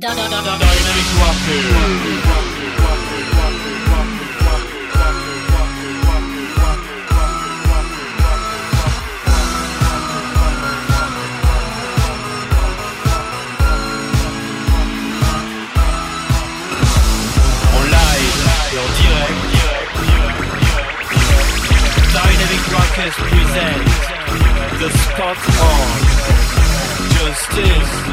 Dynamic direct. Dynamic Rockers present The Spot On Justice.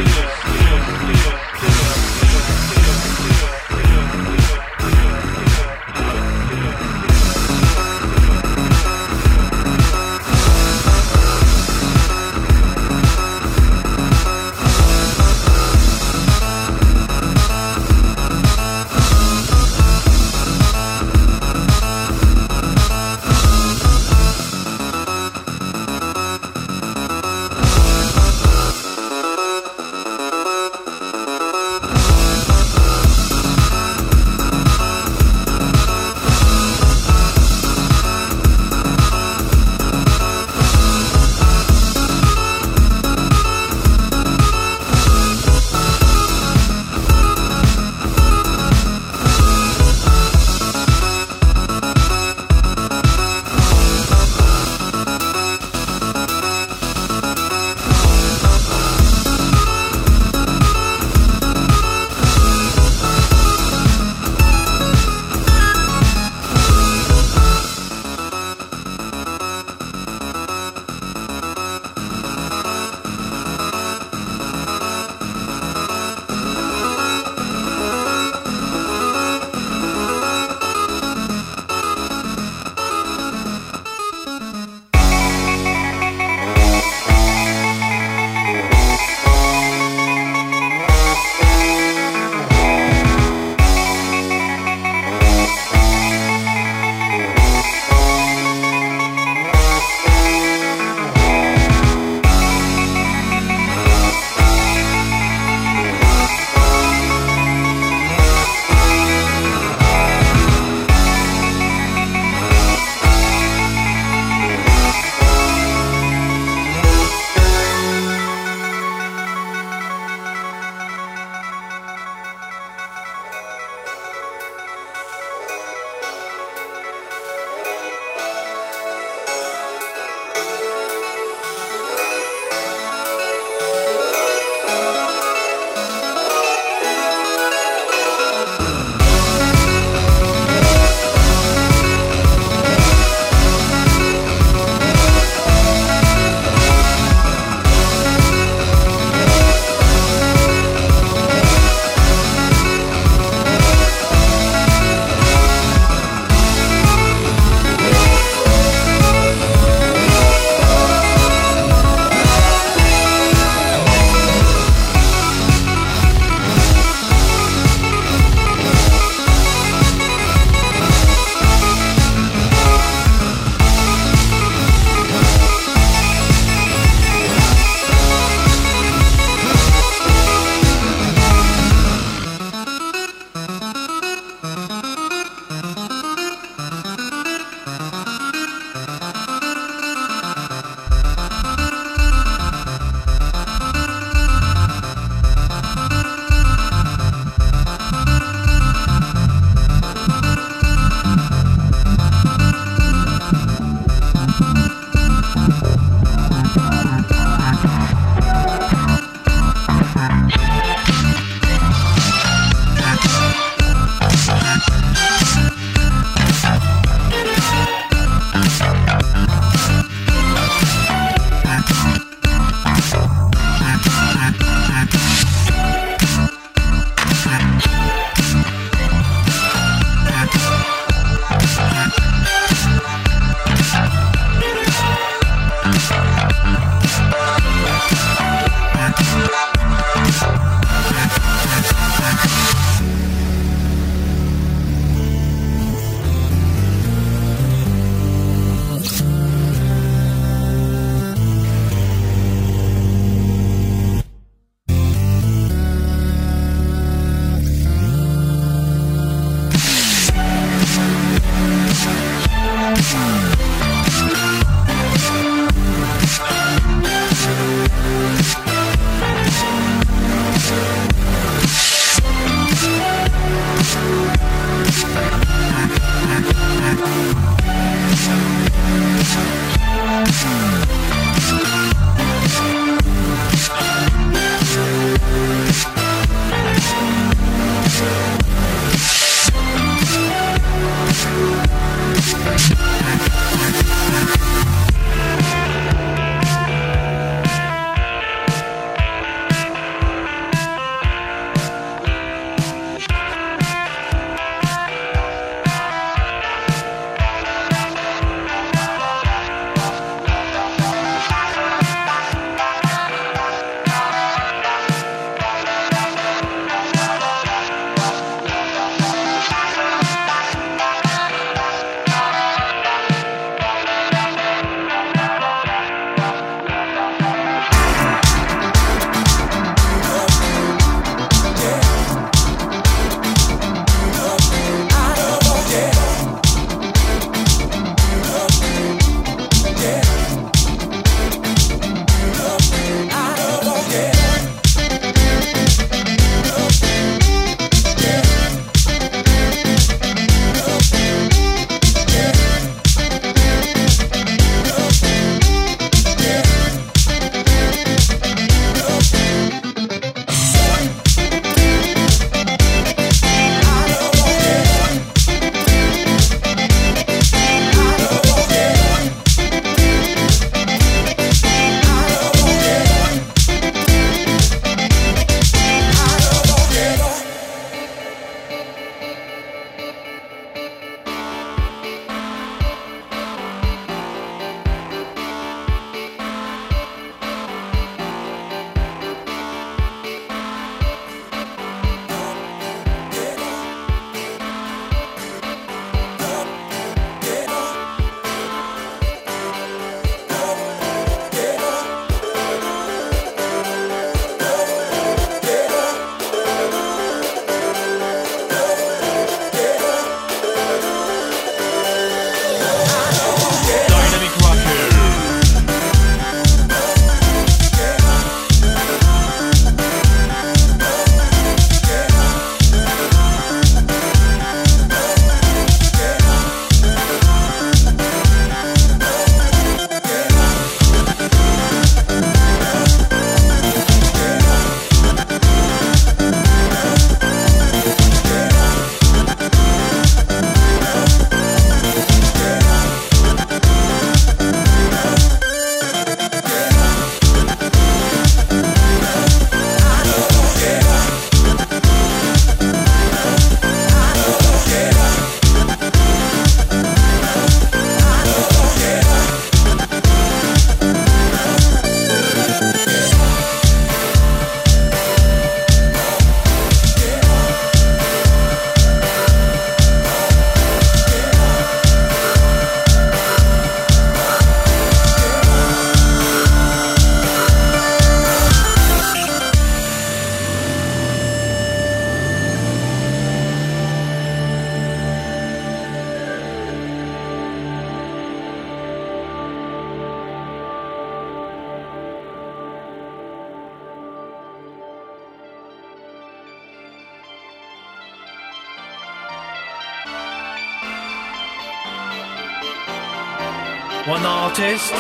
One artist,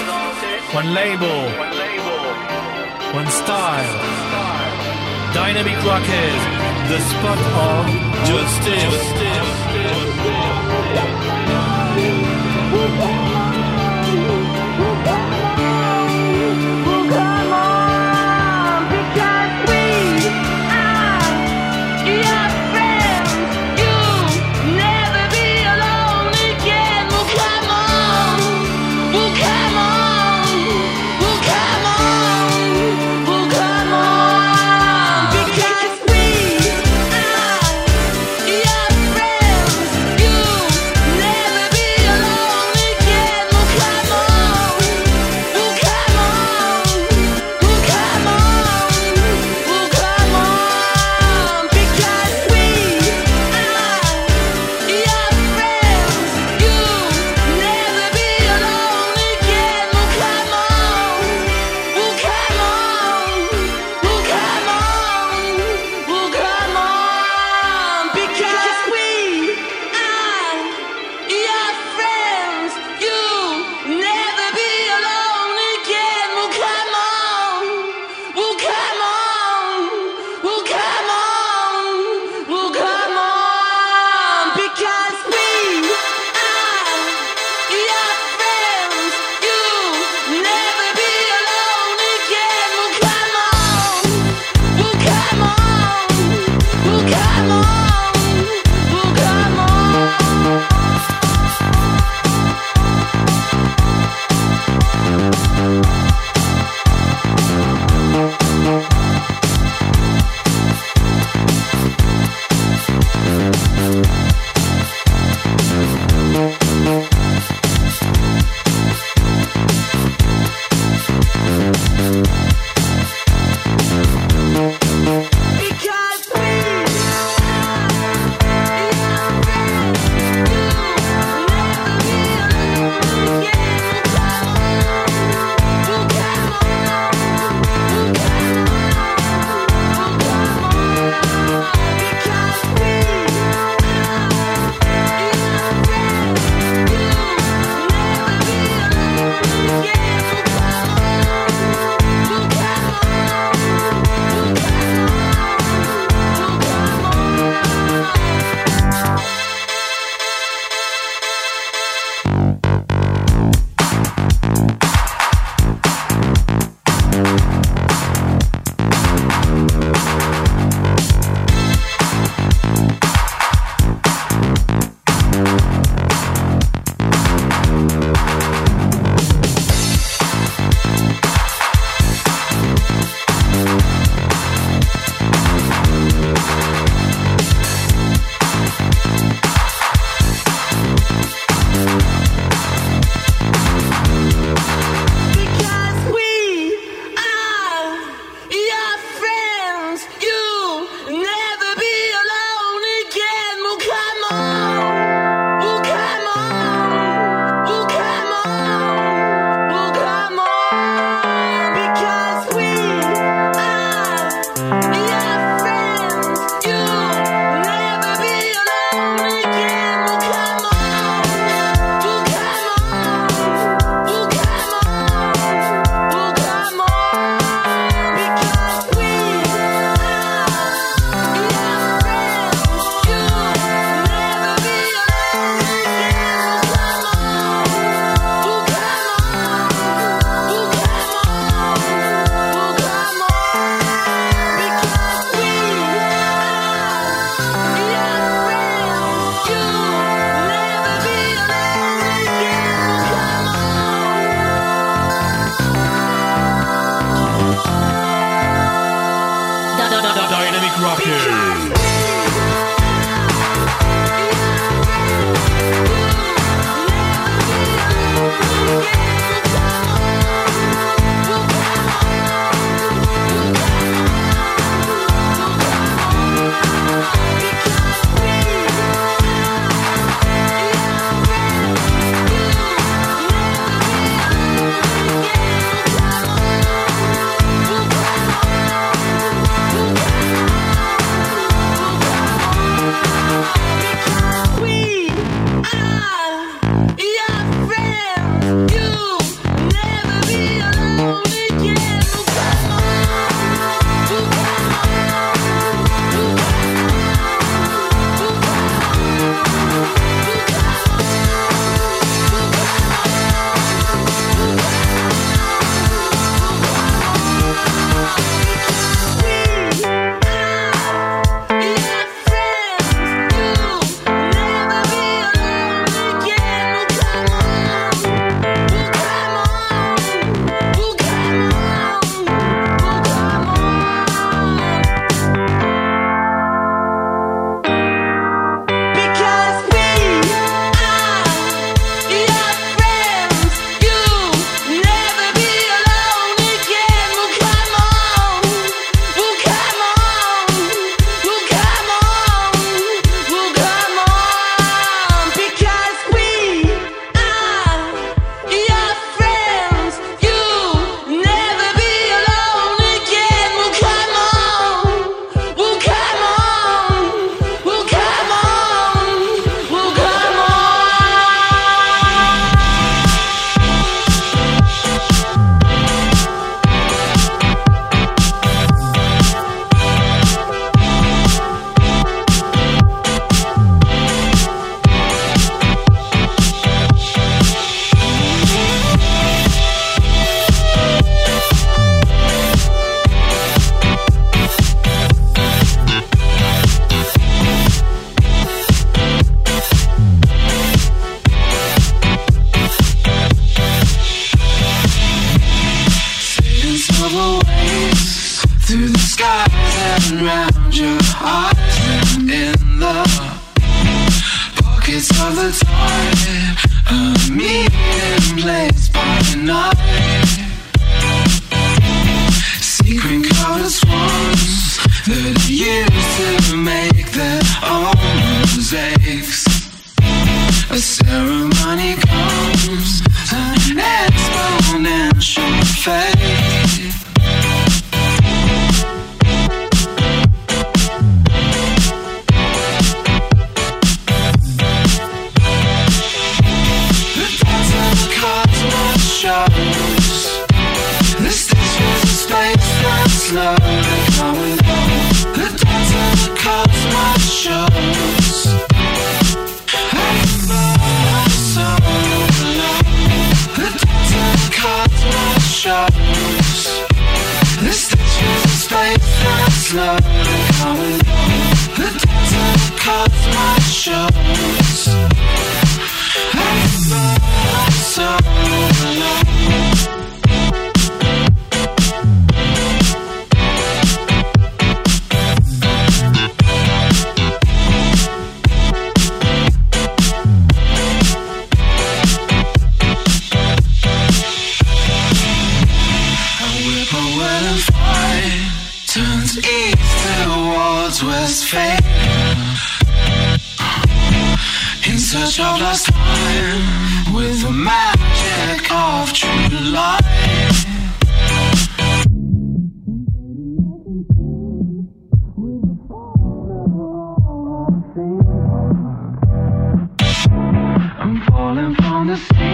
one label, one style. Dynamic Rockers, the spot on justice. the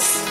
ignite.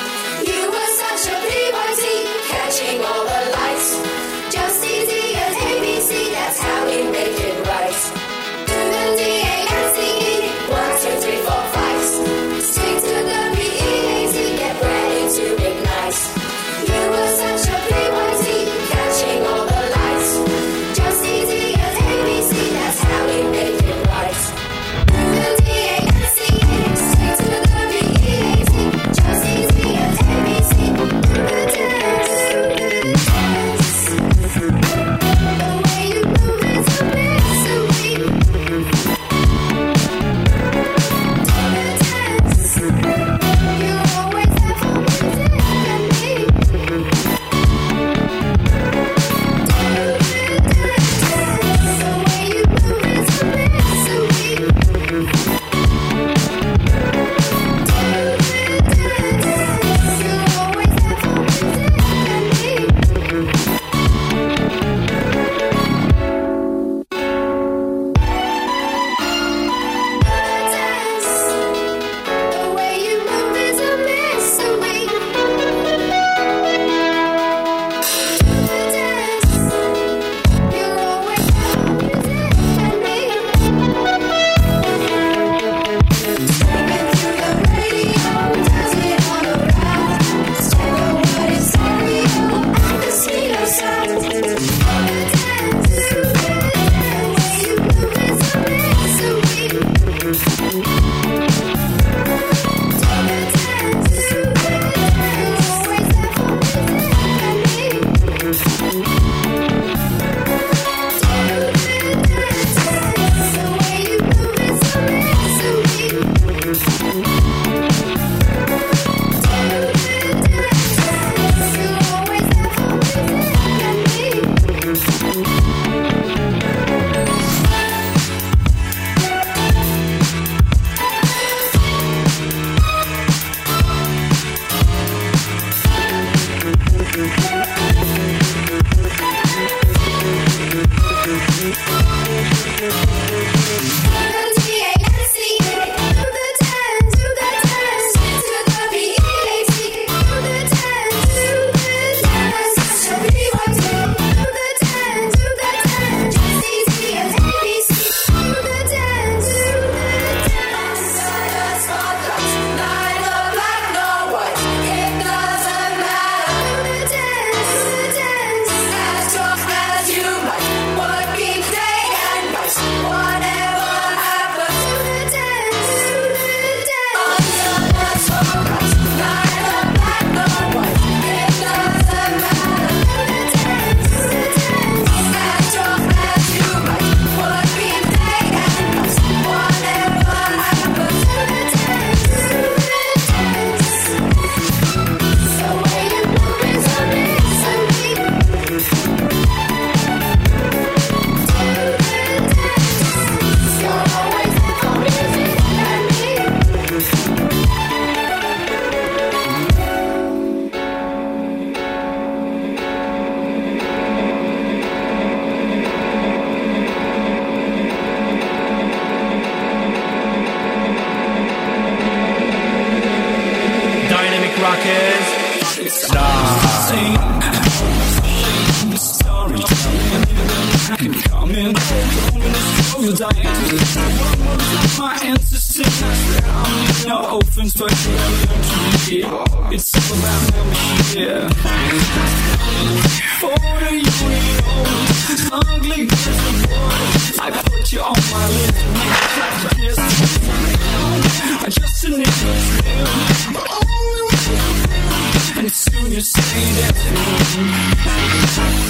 you say that.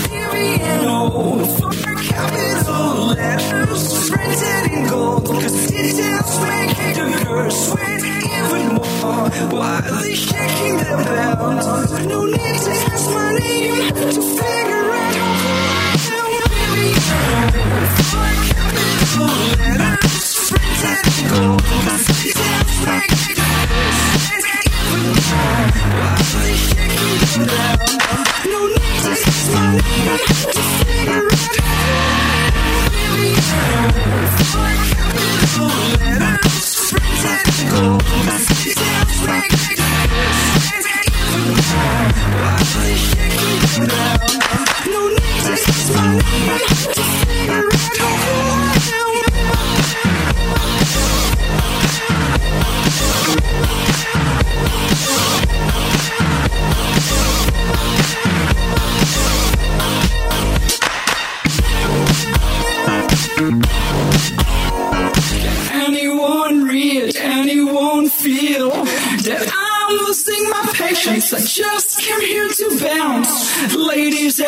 Period. No.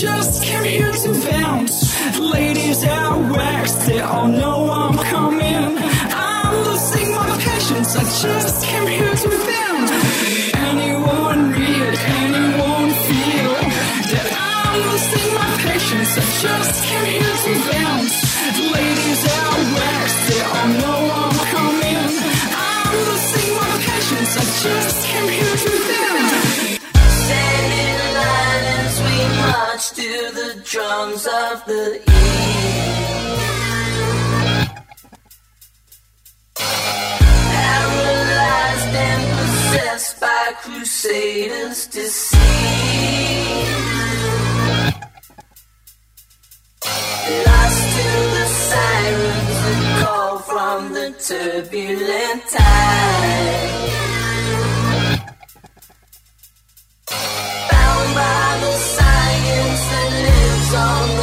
just turbulent tide. Bound by the science that lives on.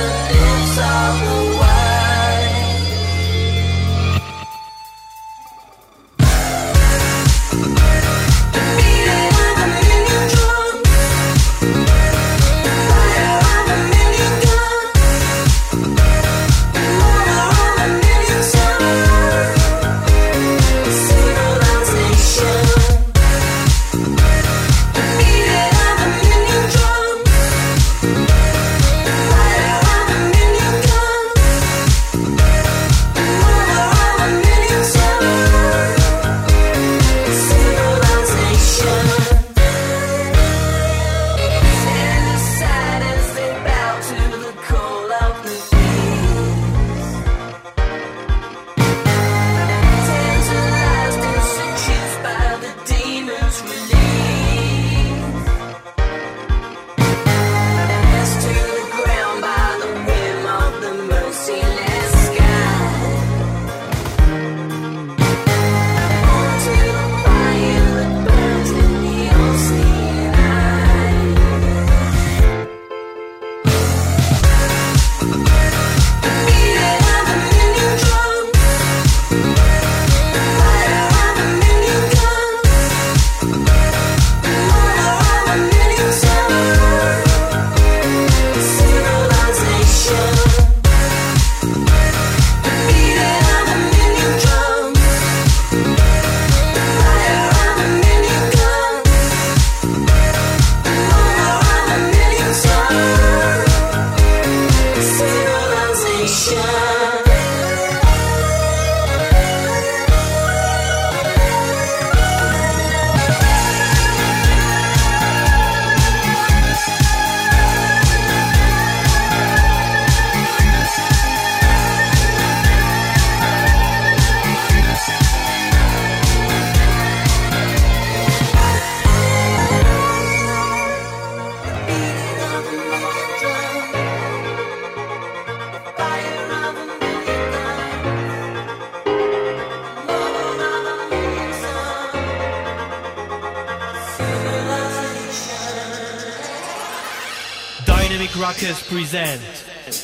Dynamic present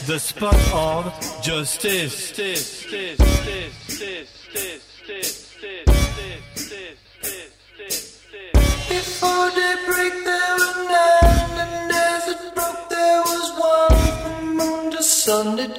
the spot on justice. Before they break were nine, and as it broke there was one. Moon to sun on.